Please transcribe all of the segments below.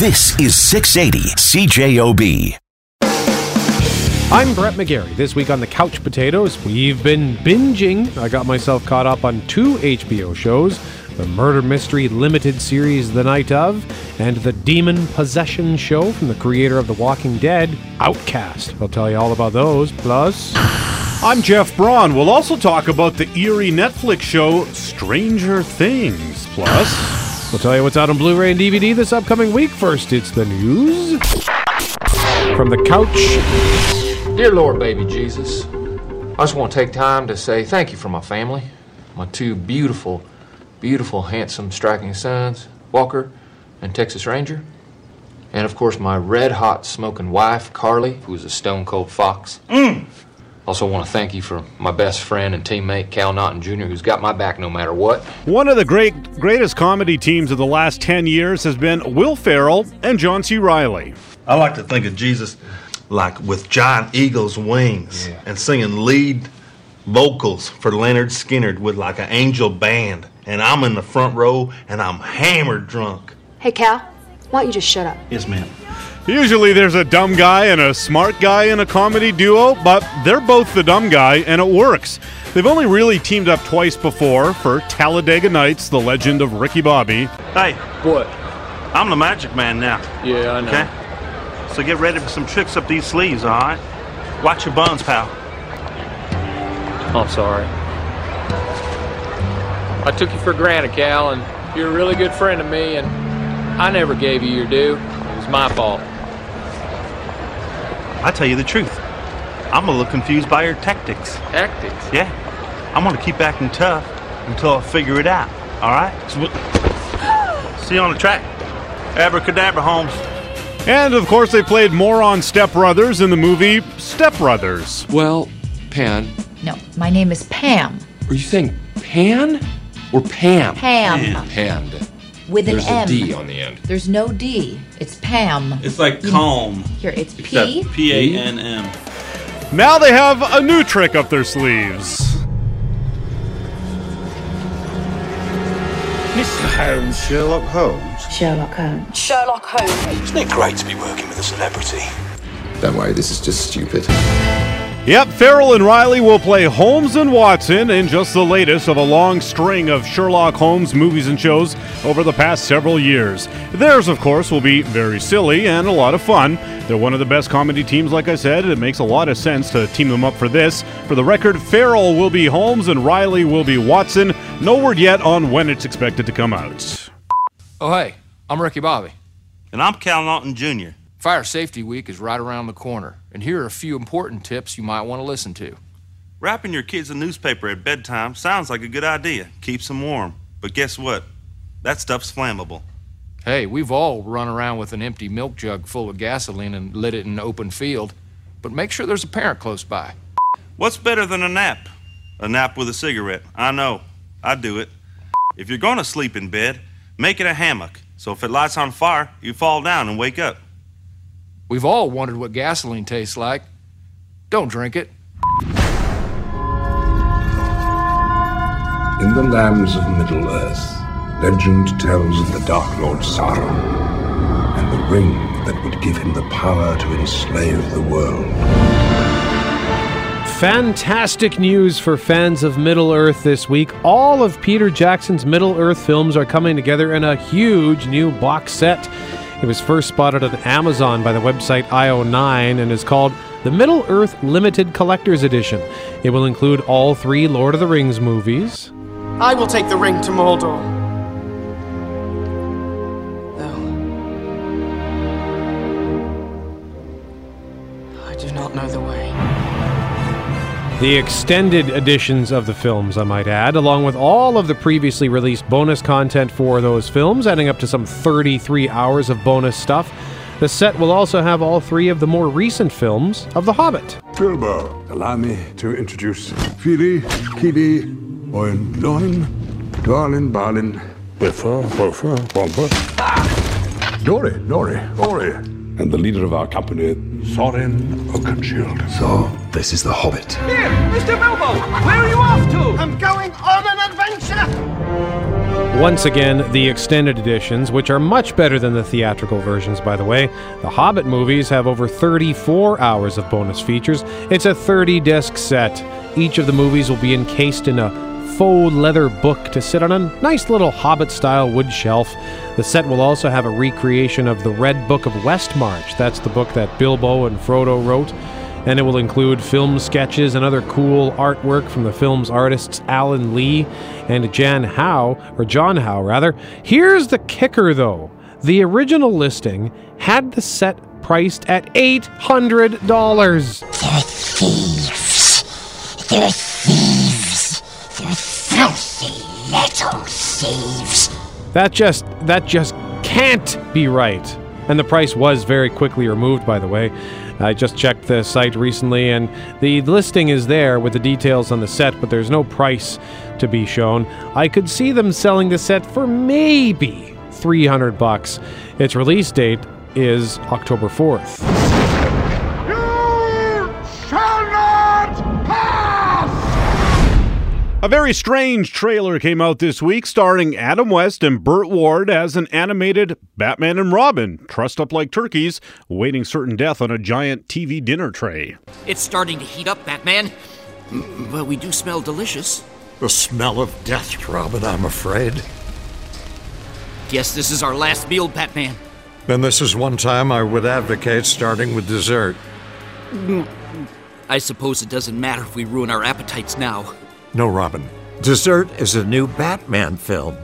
This is 680 CJOB. I'm Brett McGarry. This week on the Couch Potatoes, we've been binging. I got myself caught up on two HBO shows the Murder Mystery Limited series The Night of, and the Demon Possession show from the creator of The Walking Dead, Outcast. I'll tell you all about those. Plus, I'm Jeff Braun. We'll also talk about the eerie Netflix show Stranger Things. Plus, we'll tell you what's out on Blu ray and DVD this upcoming week. First, it's the news. From the couch. Dear Lord, baby Jesus, I just want to take time to say thank you for my family, my two beautiful, beautiful, handsome, striking sons, Walker and Texas Ranger. And of course, my red hot smoking wife, Carly, who's a stone cold fox. Mm. Also, want to thank you for my best friend and teammate, Cal Naughton Jr., who's got my back no matter what. One of the great, greatest comedy teams of the last 10 years has been Will Ferrell and John C. Reilly. I like to think of Jesus like with giant eagle's wings Yeah. and singing lead vocals for Lynyrd Skynyrd with like an angel band. And I'm in the front row and I'm hammered drunk. Hey, Cal, why don't you just shut up? Yes, ma'am. Usually there's a dumb guy and a smart guy in a comedy duo, but they're both the dumb guy and it works. They've only really teamed up twice before for Talladega Nights, The Legend of Ricky Bobby. Hey, What? I'm the magic man now. Yeah, I know. Okay? So get ready for some tricks up these sleeves, all right? Watch your buns, pal. I'm sorry. I took you for granted, Cal, and you're a really good friend of me, and I never gave you your due. It was my fault. I tell you the truth. I'm a little confused by your tactics. Tactics. Yeah. I'm gonna keep acting tough until I figure it out. All right? So we'll- See you on the track. Abracadabra, Holmes. And of course, they played moron stepbrothers in the movie Step Brothers. Well, Pan. No, my name is Pam. Are you saying Pan or Pam? Pam. Pan. With an There's M. a D on the end. There's no D. It's Pam. It's like calm. Here, it's P. Except- P A N M. Now they have a new trick up their sleeves. Mr. Holmes, Sherlock Holmes. Sherlock Holmes. Sherlock Holmes. Isn't it great to be working with a celebrity? Don't worry, this is just stupid. Yep, Ferrell and Reilly will play Holmes and Watson in just the latest of a long string of Sherlock Holmes movies and shows over the past several years. Theirs, of course, will be very silly and a lot of fun. They're one of the best comedy teams, like I said. It makes a lot of sense to team them up for this. For the record, Ferrell will be Holmes and Reilly will be Watson. No word yet on when it's expected to come out. Oh, hey, I'm Ricky Bobby. And I'm Cal Naughton Jr. Fire Safety Week is right around the corner, and here are a few important tips you might want to listen to. Wrapping your kids a newspaper at bedtime sounds like a good idea. Keeps them warm. But guess what? That stuff's flammable. Hey, we've all run around with an empty milk jug full of gasoline and lit it in an open field, but make sure there's a parent close by. What's better than a nap? A nap with a cigarette. I know. I do it. If you're going to sleep in bed, make it a hammock. So if it lights on fire, you fall down and wake up. We've all wondered what gasoline tastes like. Don't drink it. In the lands of Middle Earth, legend tells of the Dark Lord Sauron and the ring that would give him the power to enslave the world. Fantastic news for fans of Middle Earth this week. All of Peter Jackson's Middle Earth films are coming together in a huge new box set. It was first spotted on Amazon by the website IO9 and is called the Middle Earth Limited Collector's Edition. It will include all three Lord of the Rings movies, I will take the ring to Mordor. The extended editions of the films, I might add, along with all of the previously released bonus content for those films, adding up to some 33 hours of bonus stuff. The set will also have all three of the more recent films of The Hobbit. Bilbo, allow me to introduce Fili, Kili, Oin, Gloin, Dwalin, Balin, Bifur, Bofur, Bombur, Dori, Nori, Ori, and the leader of our company, Thorin Oakenshield. So, this is the Hobbit. Here, Mr. Bilbo, where are you off to? I'm going on an adventure. Once again, the extended editions, which are much better than the theatrical versions, by the way. The Hobbit movies have over 34 hours of bonus features. It's a 30 disc set. Each of the movies will be encased in a faux leather book to sit on a nice little Hobbit style wood shelf. The set will also have a recreation of the Red Book of Westmarch. That's the book that Bilbo and Frodo wrote and it will include film sketches and other cool artwork from the film's artists Alan Lee and Jan Howe, or John Howe rather. Here's the kicker though. The original listing had the set priced at $800. They're thieves. They're thieves. They're filthy little thieves. That just that just can't be right. And the price was very quickly removed by the way. I just checked the site recently, and the listing is there with the details on the set, but there's no price to be shown. I could see them selling the set for maybe 300 bucks. Its release date is October 4th. A very strange trailer came out this week starring Adam West and Burt Ward as an animated Batman and Robin, trussed up like turkeys, waiting certain death on a giant TV dinner tray. It's starting to heat up, Batman. Mm, But we do smell delicious. The smell of death, Robin, I'm afraid. Guess this is our last meal, Batman. Then this is one time I would advocate starting with dessert. I suppose it doesn't matter if we ruin our appetites now. No, Robin. Dessert is a new Batman film.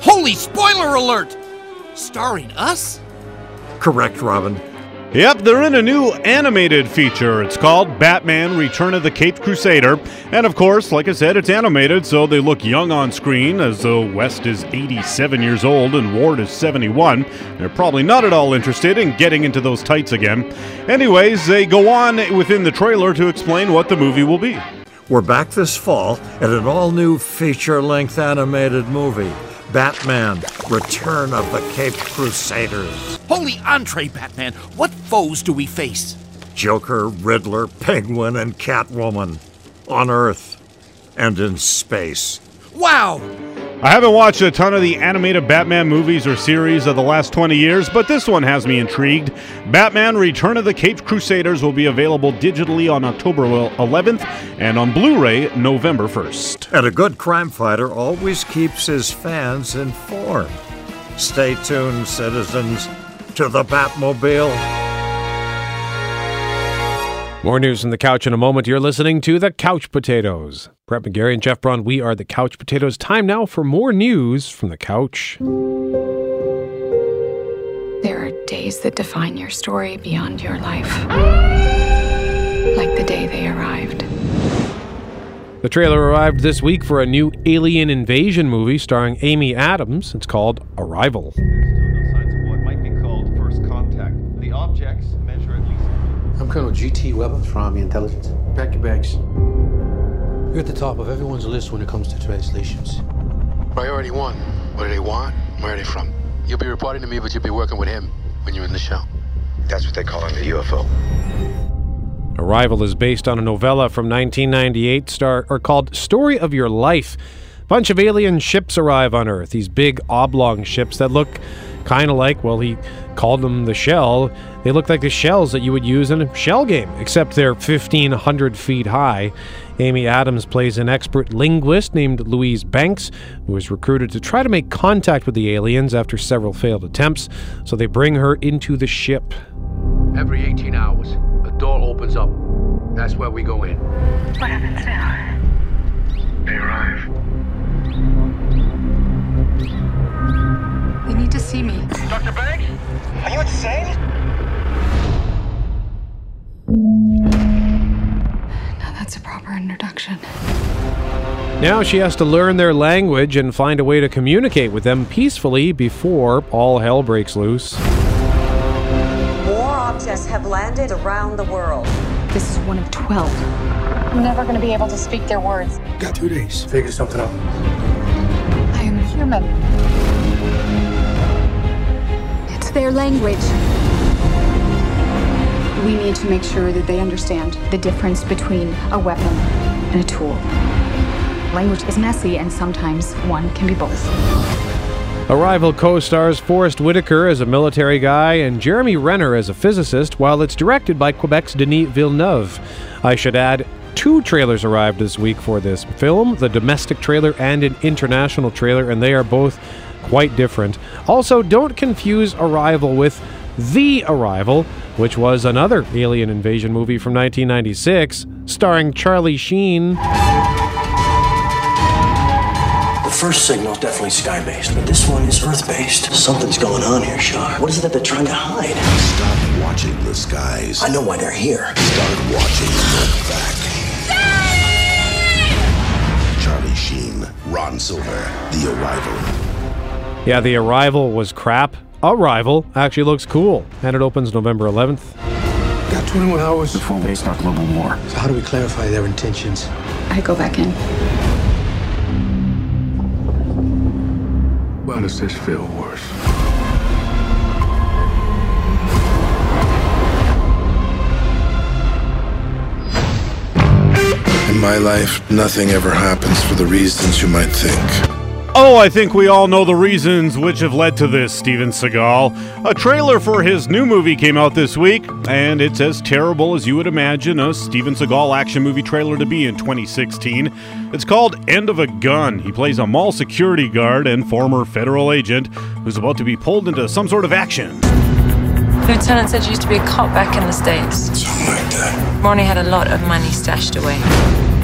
Holy spoiler alert! Starring us? Correct, Robin. Yep, they're in a new animated feature. It's called Batman Return of the Caped Crusader. And of course, like I said, it's animated, so they look young on screen, as though West is 87 years old and Ward is 71. They're probably not at all interested in getting into those tights again. Anyways, they go on within the trailer to explain what the movie will be. We're back this fall at an all new feature length animated movie Batman Return of the Caped Crusaders. Holy entree, Batman! What foes do we face? Joker, Riddler, Penguin, and Catwoman. On Earth and in space. Wow! I haven't watched a ton of the animated Batman movies or series of the last 20 years, but this one has me intrigued. Batman Return of the Caped Crusaders will be available digitally on October 11th and on Blu ray November 1st. And a good crime fighter always keeps his fans informed. Stay tuned, citizens, to the Batmobile. More news from the couch in a moment. You're listening to the Couch Potatoes. Brett McGarry and Jeff Braun, we are the Couch Potatoes. Time now for more news from the couch. There are days that define your story beyond your life. Like the day they arrived. The trailer arrived this week for a new alien invasion movie starring Amy Adams. It's called Arrival. Colonel G.T. Weber from Army Intelligence. Pack your bags. You're at the top of everyone's list when it comes to translations. Priority one. What do they want? Where are they from? You'll be reporting to me, but you'll be working with him when you're in the show. That's what they call him, the UFO. Arrival is based on a novella from 1998 star, or called Story of Your Life. Bunch of alien ships arrive on Earth, these big oblong ships that look kind of like, well, he called them the shell. They look like the shells that you would use in a shell game, except they're 1,500 feet high. Amy Adams plays an expert linguist named Louise Banks, who is recruited to try to make contact with the aliens after several failed attempts, so they bring her into the ship. Every 18 hours, a door opens up. That's where we go in. What happens now? See me. Dr. Banks? Are you insane? Now that's a proper introduction. Now she has to learn their language and find a way to communicate with them peacefully before all hell breaks loose. War objects have landed around the world. This is one of 12. I'm never going to be able to speak their words. Got two days. Figure something out. I am human. Their language. We need to make sure that they understand the difference between a weapon and a tool. Language is messy, and sometimes one can be both. Arrival co stars Forest Whitaker as a military guy and Jeremy Renner as a physicist, while it's directed by Quebec's Denis Villeneuve. I should add, two trailers arrived this week for this film the domestic trailer and an international trailer, and they are both quite different. Also, don't confuse Arrival with The Arrival, which was another alien invasion movie from 1996, starring Charlie Sheen. The first signal's definitely sky-based, but this one is Earth-based. Something's going on here, Shaw. What is it that they're trying to hide? Stop watching the skies. I know why they're here. Start watching and look back. Charlie Sheen, Ron Silver, The Arrival. Yeah, The Arrival was crap. Arrival actually looks cool, and it opens November 11th. Got 21 hours before we start global war. So how do we clarify their intentions? I go back in. Why does this feel worse? In my life, nothing ever happens for the reasons you might think. Oh, I think we all know the reasons which have led to this, Steven Seagal. A trailer for his new movie came out this week, and it's as terrible as you would imagine a Steven Seagal action movie trailer to be in 2016. It's called End of a Gun. He plays a mall security guard and former federal agent who's about to be pulled into some sort of action. Lieutenant said you used to be a cop back in the States. Something like that. Ronnie had a lot of money stashed away.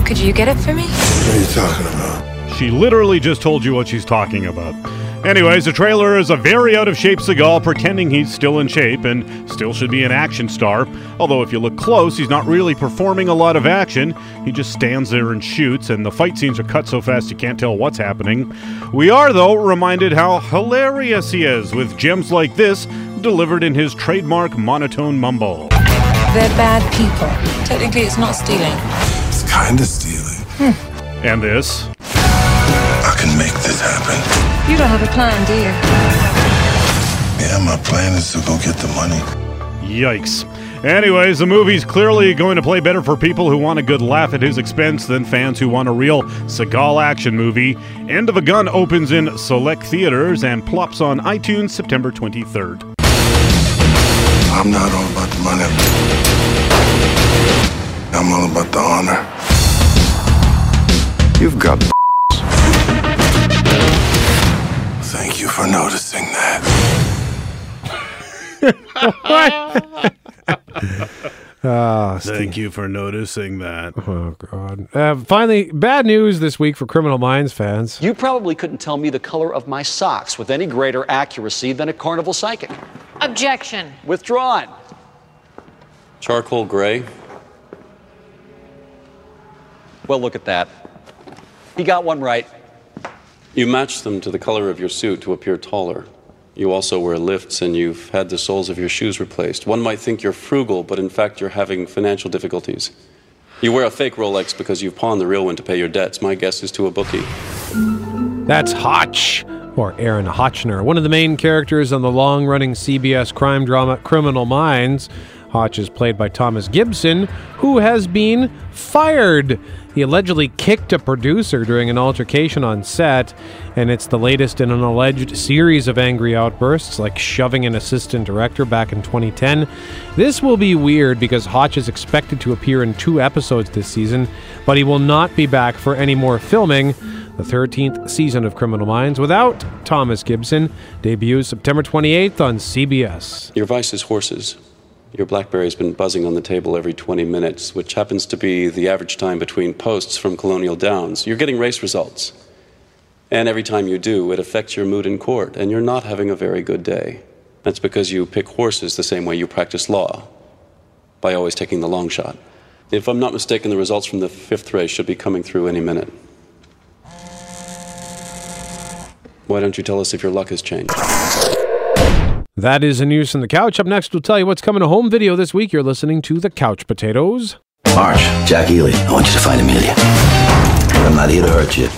Could you get it for me? What are you talking about? She literally just told you what she's talking about. Anyways, the trailer is a very out of shape Seagal pretending he's still in shape and still should be an action star. Although, if you look close, he's not really performing a lot of action. He just stands there and shoots, and the fight scenes are cut so fast you can't tell what's happening. We are, though, reminded how hilarious he is with gems like this delivered in his trademark monotone mumble. They're bad people. Technically, it's not stealing. It's kind of stealing. And this. I can this happen. You don't have a plan, do you? Yeah, my plan is to go get the money. Yikes. Anyways, the movie's clearly going to play better for people who want a good laugh at his expense than fans who want a real Seagal action movie. End of a Gun opens in select theaters and plops on iTunes September 23rd. I'm not all about the money. I'm all about the honor. You've got. Thank you for noticing that. Ah, Thank you for noticing that. Oh, God. Uh, finally, bad news this week for Criminal Minds fans. You probably couldn't tell me the color of my socks with any greater accuracy than a carnival psychic. Objection. Withdrawn. Charcoal gray. Well, look at that. He got one right. You match them to the color of your suit to appear taller. You also wear lifts and you've had the soles of your shoes replaced. One might think you're frugal, but in fact, you're having financial difficulties. You wear a fake Rolex because you've pawned the real one to pay your debts. My guess is to a bookie. That's Hotch, or Aaron Hotchner, one of the main characters on the long running CBS crime drama Criminal Minds. Hotch is played by Thomas Gibson, who has been fired. He allegedly kicked a producer during an altercation on set, and it's the latest in an alleged series of angry outbursts, like shoving an assistant director back in 2010. This will be weird because Hotch is expected to appear in two episodes this season, but he will not be back for any more filming. The 13th season of Criminal Minds without Thomas Gibson debuts September 28th on CBS. Your vice is horses. Your Blackberry's been buzzing on the table every 20 minutes, which happens to be the average time between posts from Colonial Downs. You're getting race results. And every time you do, it affects your mood in court, and you're not having a very good day. That's because you pick horses the same way you practice law, by always taking the long shot. If I'm not mistaken, the results from the fifth race should be coming through any minute. Why don't you tell us if your luck has changed? That is the news from the couch. Up next, we'll tell you what's coming to home video this week. You're listening to The Couch Potatoes. March, Jack Ely, I want you to find Amelia. I'm not here to hurt you. You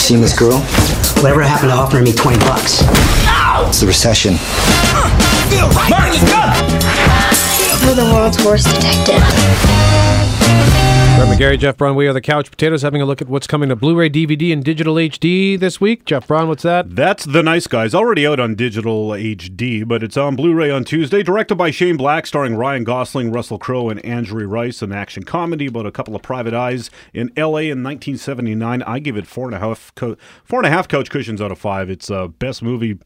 Seen this girl? Whatever happened to offering me 20 bucks? It's the recession. You're the world's worst detective. Brett Gary, Jeff Braun. We are the Couch Potatoes, having a look at what's coming to Blu-ray, DVD, and digital HD this week. Jeff Braun, what's that? That's The Nice Guys, already out on digital HD, but it's on Blu-ray on Tuesday. Directed by Shane Black, starring Ryan Gosling, Russell Crowe, and Angourie Rice. An action comedy about a couple of private eyes in L.A. in 1979. I give it four and a half, co- four and a half couch cushions out of five. It's uh, best movie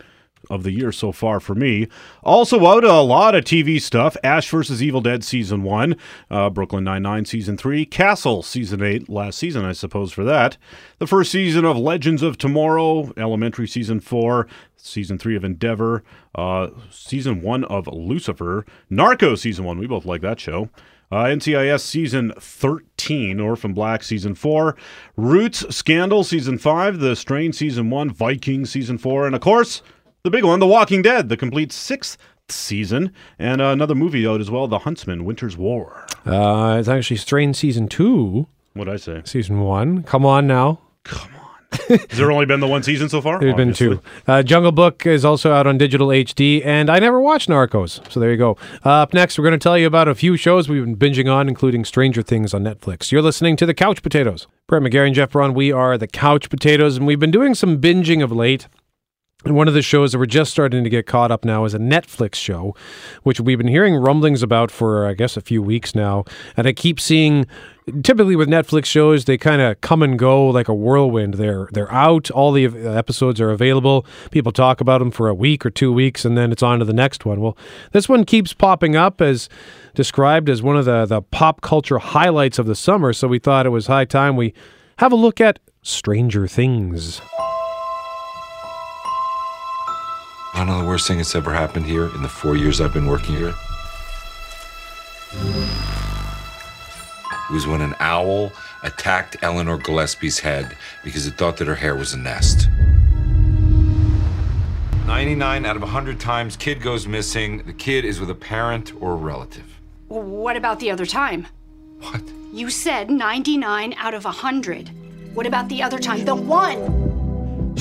of the year so far for me. Also out a lot of TV stuff: Ash vs. Evil Dead season one, uh, Brooklyn Nine Nine season three, Castle season eight, last season I suppose for that. The first season of Legends of Tomorrow, Elementary season four, season three of Endeavor, uh, season one of Lucifer, Narco season one. We both like that show. Uh, NCIS season 13, Orphan Black season 4, Roots Scandal season 5, The Strain season 1, Vikings season 4, and of course, the big one, The Walking Dead, the complete sixth season, and uh, another movie out as well, The Huntsman, Winter's War. Uh, it's actually Strain Season 2. What'd I say? Season 1. Come on now. Come on. Has there only been the one season so far? There's been two. Uh, Jungle Book is also out on digital HD, and I never watched Narcos, so there you go. Uh, up next, we're going to tell you about a few shows we've been binging on, including Stranger Things on Netflix. You're listening to The Couch Potatoes. Brett McGarry and Jeff Braun, we are The Couch Potatoes, and we've been doing some binging of late. One of the shows that we're just starting to get caught up now is a Netflix show, which we've been hearing rumblings about for, I guess, a few weeks now. And I keep seeing, typically with Netflix shows, they kind of come and go like a whirlwind. They're they're out, all the episodes are available. People talk about them for a week or two weeks, and then it's on to the next one. Well, this one keeps popping up as described as one of the the pop culture highlights of the summer. So we thought it was high time we have a look at Stranger Things. I know the worst thing that's ever happened here in the four years I've been working here. It was when an owl attacked Eleanor Gillespie's head because it thought that her hair was a nest. 99 out of 100 times, kid goes missing. The kid is with a parent or a relative. What about the other time? What? You said 99 out of 100. What about the other time? The one!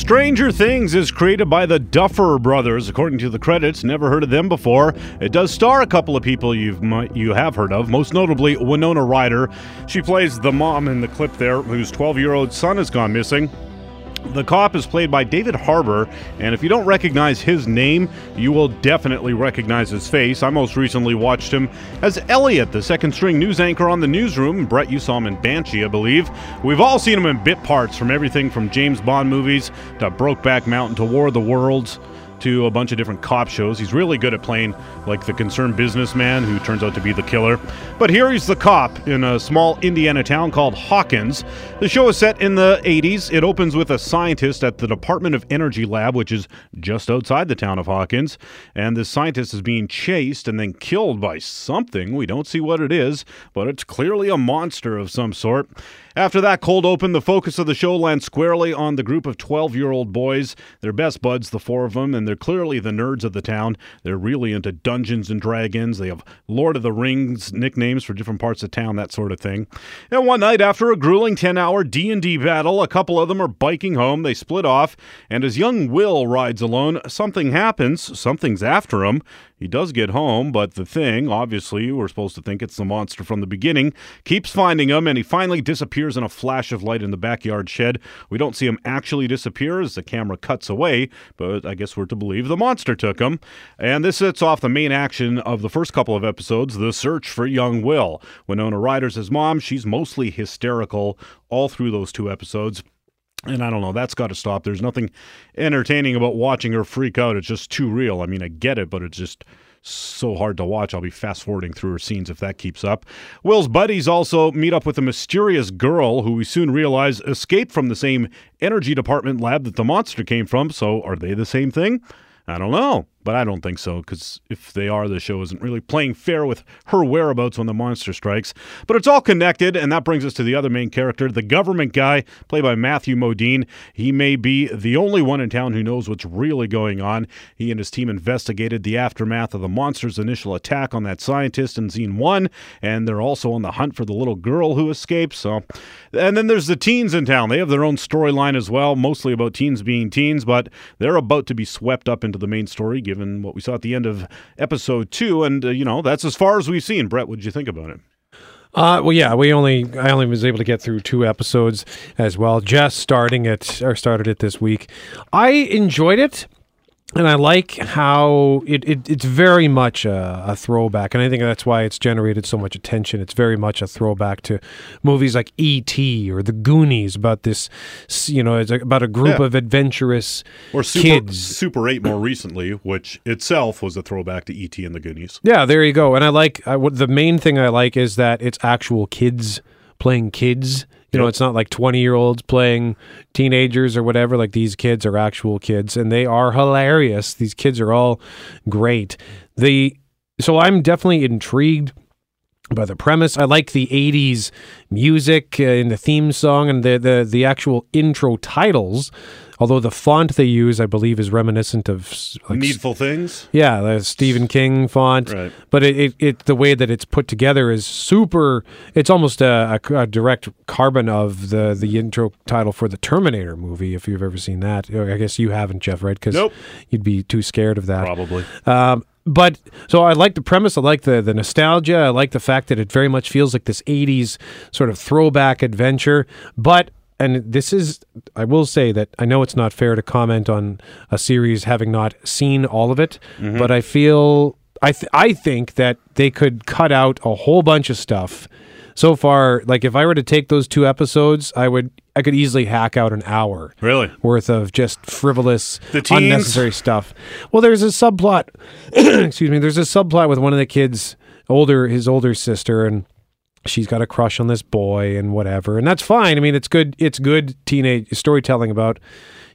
Stranger Things is created by the Duffer Brothers, according to the credits. Never heard of them before. It does star a couple of people you've you have heard of, most notably Winona Ryder. She plays the mom in the clip there, whose 12-year-old son has gone missing. The cop is played by David Harbour, and if you don't recognize his name, you will definitely recognize his face. I most recently watched him as Elliot, the second string news anchor on the newsroom. Brett, you saw him in Banshee, I believe. We've all seen him in bit parts from everything from James Bond movies to Brokeback Mountain to War of the Worlds to a bunch of different cop shows. He's really good at playing like the concerned businessman who turns out to be the killer. But here he's the cop in a small Indiana town called Hawkins. The show is set in the 80s. It opens with a scientist at the Department of Energy lab, which is just outside the town of Hawkins. And this scientist is being chased and then killed by something. We don't see what it is, but it's clearly a monster of some sort. After that cold open, the focus of the show lands squarely on the group of 12 year old boys. They're best buds, the four of them, and they're clearly the nerds of the town. They're really into Dungeons and Dragons. They have Lord of the Rings nicknames for different parts of town, that sort of thing. And one night, after a grueling 10 hour D&D battle, a couple of them are biking home. They split off, and as young Will rides alone, something happens. Something's after him. He does get home, but the thing, obviously, we're supposed to think it's the monster from the beginning, keeps finding him, and he finally disappears in a flash of light in the backyard shed. We don't see him actually disappear as the camera cuts away, but I guess we're to believe the monster took him. And this sets off the main action of the first couple of episodes the search for young Will. Winona Ryder's his mom. She's mostly hysterical all through those two episodes. And I don't know, that's got to stop. There's nothing entertaining about watching her freak out. It's just too real. I mean, I get it, but it's just so hard to watch. I'll be fast forwarding through her scenes if that keeps up. Will's buddies also meet up with a mysterious girl who we soon realize escaped from the same energy department lab that the monster came from. So are they the same thing? I don't know, but I don't think so because if they are, the show isn't really playing fair with her whereabouts when the monster strikes. But it's all connected, and that brings us to the other main character, the government guy, played by Matthew Modine. He may be the only one in town who knows what's really going on. He and his team investigated the aftermath of the monster's initial attack on that scientist in Scene 1, and they're also on the hunt for the little girl who escaped. So, And then there's the teens in town. They have their own storyline as well, mostly about teens being teens, but they're about to be swept up into the main story, given what we saw at the end of episode two. And, uh, you know, that's as far as we've seen. Brett, what did you think about it? Uh, well, yeah, we only I only was able to get through two episodes as well. Just starting it or started it this week. I enjoyed it. And I like how it, it it's very much a, a throwback, and I think that's why it's generated so much attention. It's very much a throwback to movies like E.T. or The Goonies about this, you know, it's about a group Yeah. of adventurous Or Super, kids. Super 8 more recently, which itself was a throwback to E.T. and the Goonies. Yeah, there you go. And I like I, what the main thing I like is that it's actual kids playing kids. You know, it's not like 20 year olds playing teenagers or whatever. Like these kids are actual kids and they are hilarious. These kids are all great. The so I'm definitely intrigued by the premise. I like the 80s music uh, in the theme song and the, the the actual intro titles. Although the font they use, I believe, is reminiscent of like Needful Things? yeah, the Stephen King font. Right. But it, it, it the way that it's put together is super. It's almost a, a, a direct carbon of the the intro title for the Terminator movie. If you've ever seen that, I guess you haven't, Jeff, right? Because Nope. you'd be too scared of that. Probably. Um, but so I like the premise. I like the the nostalgia. I like the fact that it very much feels like this '80s sort of throwback adventure. But and this is, I will say that I know it's not fair to comment on a series having not seen all of it, Mm-hmm. but I feel I th- I think that they could cut out a whole bunch of stuff. So far, like if I were to take those two episodes, I would I could easily hack out an hour Really? worth of just frivolous, unnecessary stuff. Well, there's a subplot. excuse me. There's a subplot with one of the kids, older his older sister, and she's got a crush on this boy and whatever, and that's fine. I mean, it's good. It's good teenage storytelling about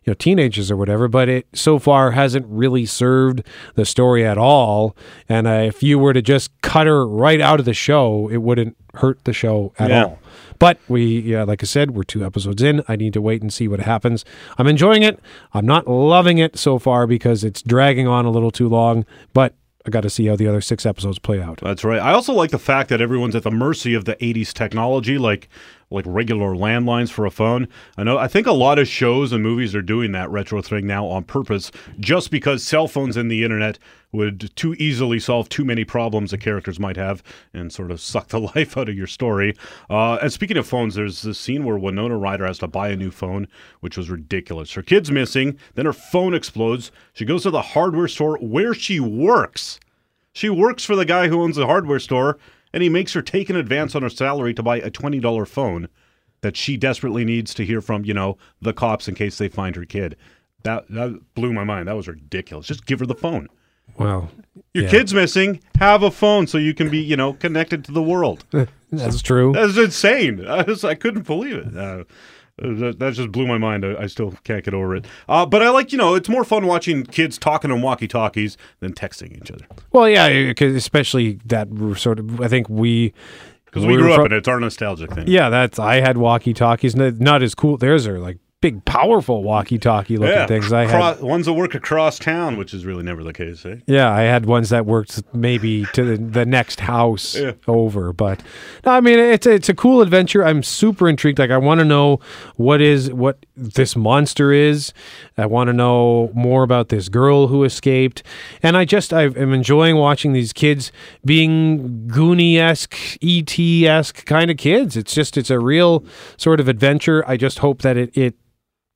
you know teenagers or whatever, but it so far hasn't really served the story at all. And uh, if you were to just cut her right out of the show, it wouldn't hurt the show at Yeah. all. But we, yeah, like I said, we're two episodes in. I need to wait and see what happens. I'm enjoying it. I'm not loving it so far because it's dragging on a little too long, but I got to see how the other six episodes play out. That's right. I also like the fact that everyone's at the mercy of the 80s technology, like like regular landlines for a phone. I know. I think a lot of shows and movies are doing that retro thing now on purpose, just because cell phones and the internet would too easily solve too many problems the characters might have and sort of suck the life out of your story. Uh, and speaking of phones, there's this scene where Winona Ryder has to buy a new phone, which was ridiculous. Her kid's missing, then her phone explodes. She goes to the hardware store where she works. She works for the guy who owns the hardware store, and he makes her take an advance on her salary to buy a $20 phone that she desperately needs to hear from, you know, the cops in case they find her kid. That, that blew my mind. That was ridiculous. Just give her the phone. Wow. Your Yeah. kid's missing. Have a phone so you can be, you know, connected to the world. That's true. That's insane. I, just, I couldn't believe it. Uh, that, that just blew my mind. I, I still can't get over it. Uh, but I like, you know, it's more fun watching kids talking on walkie talkies than texting each other. Well, yeah, 'cause especially that sort of. I think we Because we were grew up in it. It's our nostalgic thing. Yeah, that's. I had walkie talkies. Not as cool. Theirs are like big, powerful walkie talkie looking things. I cro- had. ones that work across town, which is really never the case, eh? Yeah, I had ones that worked maybe to the, the next house Yeah. over, but no, I mean it's a, it's a cool adventure. I'm super intrigued. Like I want to know what is what this monster is. I want to know more about this girl who escaped, and I just I am enjoying watching these kids being Goonie esque, ET esque kind of kids. It's just it's a real sort of adventure. I just hope that it it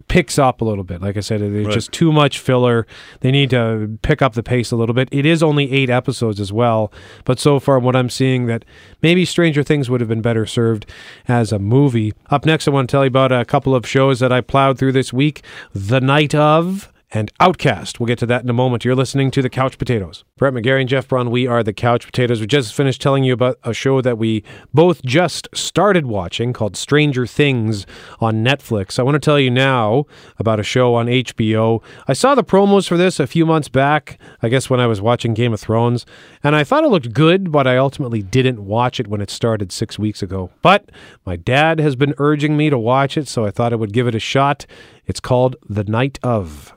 picks up a little bit. Like I said, it's Right. just too much filler. They need to pick up the pace a little bit. It is only eight episodes as well, but so far, what I'm seeing that maybe Stranger Things would have been better served as a movie. Up next, I want to tell you about a couple of shows that I plowed through this week: The Night of. And Outcast. We'll get to that in a moment. You're listening to the Couch Potatoes. Brett McGarry and Jeff Braun, we are the Couch Potatoes. We just finished telling you about a show that we both just started watching called Stranger Things on Netflix. I want to tell you now about a show on HBO. I saw the promos for this a few months back, I guess when I was watching Game of Thrones, and I thought it looked good, but I ultimately didn't watch it when it started six weeks ago. But my dad has been urging me to watch it, so I thought I would give it a shot. It's called The Night of.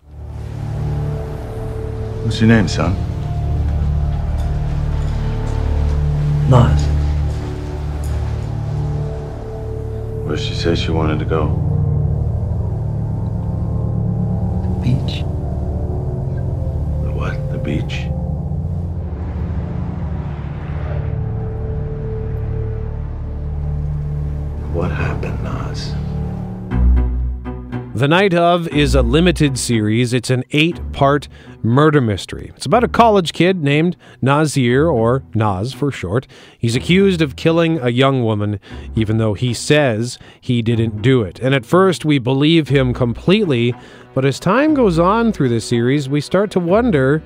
What's your name, son? Mars. Where she said she wanted to go. The beach. The what? The Beach. What happened, Nas? The Night of is a limited series. It's an eight part murder mystery. It's about a college kid named Nasir, or Nas for short. He's accused of killing a young woman, even though he says he didn't do it. And at first, we believe him completely, but as time goes on through the series, we start to wonder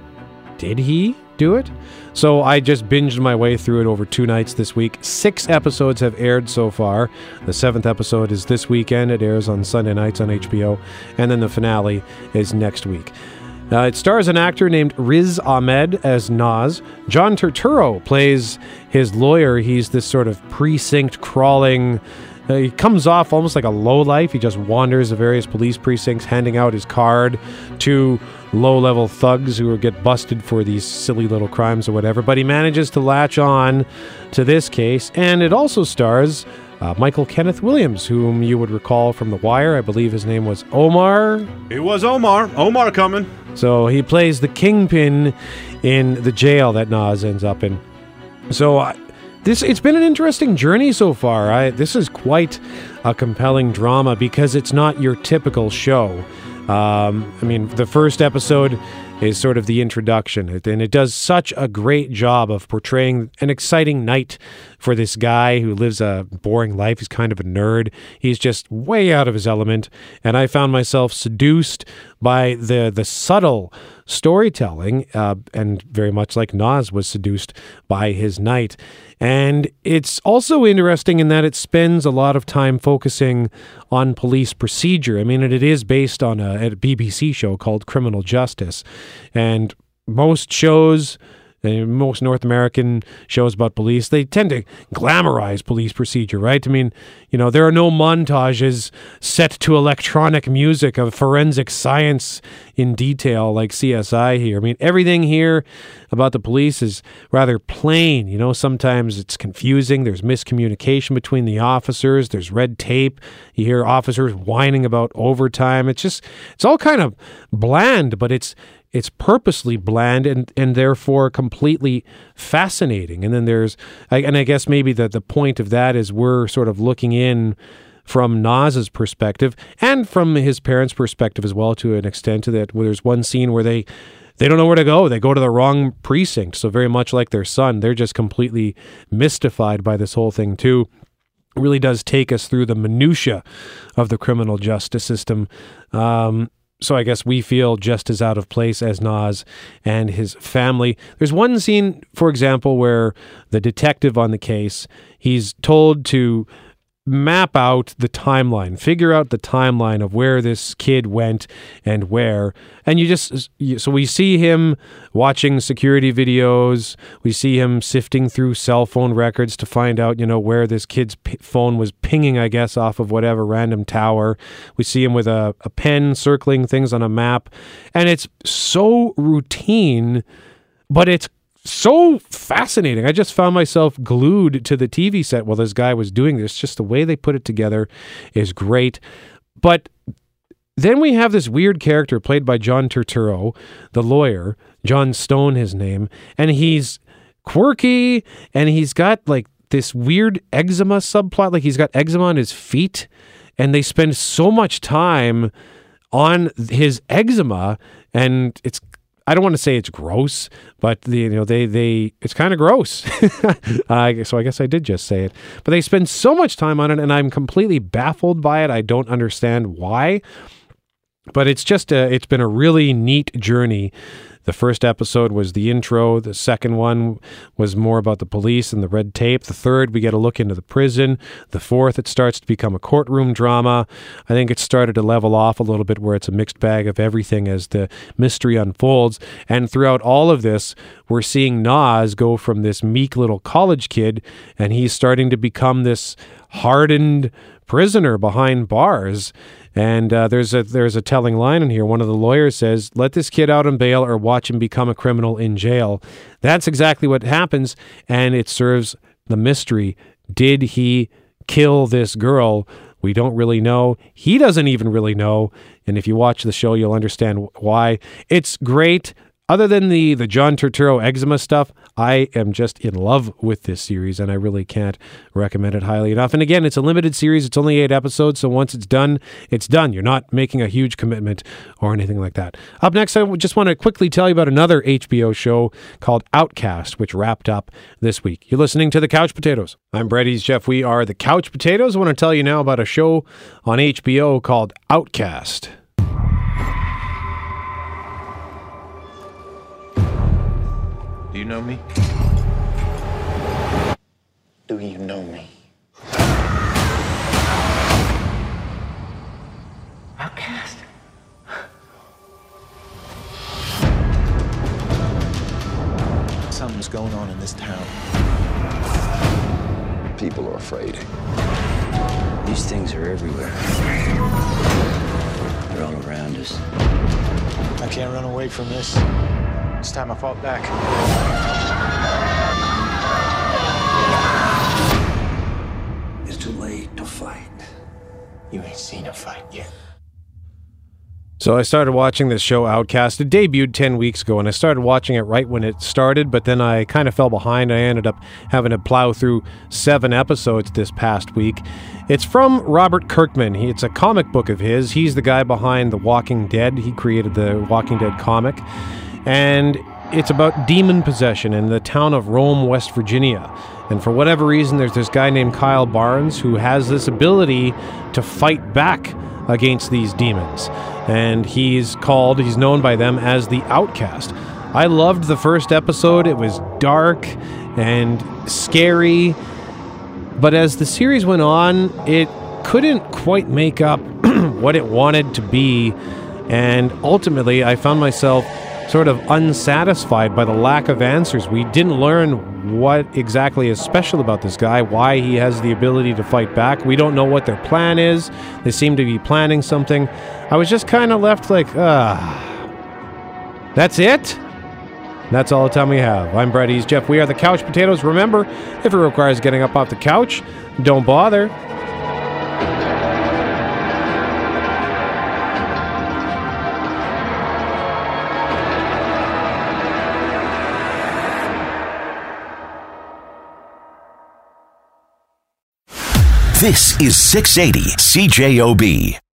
did he do it? So I just binged my way through it over two nights this week. Six episodes have aired so far. The seventh episode is this weekend. It airs on Sunday nights on HBO. And then the finale is next week. Uh, it stars an actor named Riz Ahmed as Nas. John Turturro plays his lawyer. He's this sort of precinct crawling. Uh, he comes off almost like a low life. He just wanders the various police precincts, handing out his card to low level thugs who get busted for these silly little crimes or whatever. But he manages to latch on to this case, and it also stars uh, Michael Kenneth Williams, whom you would recall from The Wire. I believe his name was Omar. It was Omar. Omar coming. So he plays the kingpin in the jail that Nas ends up in. So uh, this it's been an interesting journey so far. I, this is quite a compelling drama because it's not your typical show. Um, I mean, the first episode is sort of the introduction, and it does such a great job of portraying an exciting night for this guy who lives a boring life. He's kind of a nerd. He's just way out of his element, and I found myself seduced by the the subtle storytelling, uh, and very much like Nas was seduced by his night. And it's also interesting in that it spends a lot of time focusing on police procedure. I mean, it is based on a, a BBC show called Criminal Justice, and most shows most North American shows about police, they tend to glamorize police procedure, right? I mean, you know, there are no montages set to electronic music of forensic science in detail like CSI here. I mean, everything here about the police is rather plain. You know, sometimes it's confusing. There's miscommunication between the officers, there's red tape. You hear officers whining about overtime. It's just, it's all kind of bland, but it's, it's purposely bland and and therefore completely fascinating. And then there's and I guess maybe the the point of that is we're sort of looking in from Nas's perspective and from his parents' perspective as well to an extent to that where there's one scene where they they don't know where to go. They go to the wrong precinct. So very much like their son, they're just completely mystified by this whole thing too. It really does take us through the minutia of the criminal justice system. Um, so I guess we feel just as out of place as Nas and his family. There's one scene, for example, where the detective on the case, he's told to map out the timeline, figure out the timeline of where this kid went and where. And you just, so we see him watching security videos. We see him sifting through cell phone records to find out, you know, where this kid's p- phone was pinging, I guess, off of whatever random tower. We see him with a, a pen circling things on a map. And it's so routine, but it's so fascinating. I just found myself glued to the TV set while this guy was doing this. Just the way they put it together is great. But then we have this weird character played by John Turturro, the lawyer, John Stone, his name, and he's quirky and he's got like this weird eczema subplot. Like he's got eczema on his feet, and they spend so much time on his eczema, and it's I don't want to say it's gross, but the, you know they they it's kind of gross. uh, so I guess I did just say it. But they spend so much time on it, and I'm completely baffled by it. I don't understand why. But it's just a, it's been a really neat journey the first episode was the intro. The second one was more about the police and the red tape. The third, we get a look into the prison. The fourth, it starts to become a courtroom drama. I think it started to level off a little bit where it's a mixed bag of everything as the mystery unfolds. And throughout all of this, we're seeing Nas go from this meek little college kid and he's starting to become this hardened prisoner behind bars. And uh, there's a there's a telling line in here. One of the lawyers says, "Let this kid out on bail, or watch him become a criminal in jail." That's exactly what happens, and it serves the mystery. Did he kill this girl? We don't really know. He doesn't even really know. And if you watch the show, you'll understand why. It's great. Other than the the John Turturro eczema stuff, I am just in love with this series, and I really can't recommend it highly enough. And again, it's a limited series; it's only eight episodes, so once it's done, it's done. You're not making a huge commitment or anything like that. Up next, I just want to quickly tell you about another HBO show called Outcast, which wrapped up this week. You're listening to the Couch Potatoes. I'm Brady's Jeff. We are the Couch Potatoes. I want to tell you now about a show on HBO called Outcast. Do you know me? Do you know me? Outcast. Something's going on in this town. People are afraid. These things are everywhere. They're all around us. I can't run away from this. It's time I fought back. It's too late to fight. You ain't seen a fight yet. So I started watching this show Outcast. It debuted 10 weeks ago, and I started watching it right when it started, but then I kind of fell behind. I ended up having to plow through seven episodes this past week. It's from Robert Kirkman. He, it's a comic book of his. He's the guy behind The Walking Dead. He created the Walking Dead comic. And it's about demon possession in the town of Rome, West Virginia. And for whatever reason, there's this guy named Kyle Barnes who has this ability to fight back against these demons. And he's called, he's known by them as the Outcast. I loved the first episode. It was dark and scary. But as the series went on, it couldn't quite make up what it wanted to be. And ultimately, I found myself sort of unsatisfied by the lack of answers. We didn't learn what exactly is special about this guy, why he has the ability to fight back. We don't know what their plan is. They seem to be planning something. I was just kind of left like, ah. That's it? That's all the time we have. I'm Brett East Jeff. We are the Couch Potatoes. Remember, if it requires getting up off the couch, don't bother. This is 680 CJOB.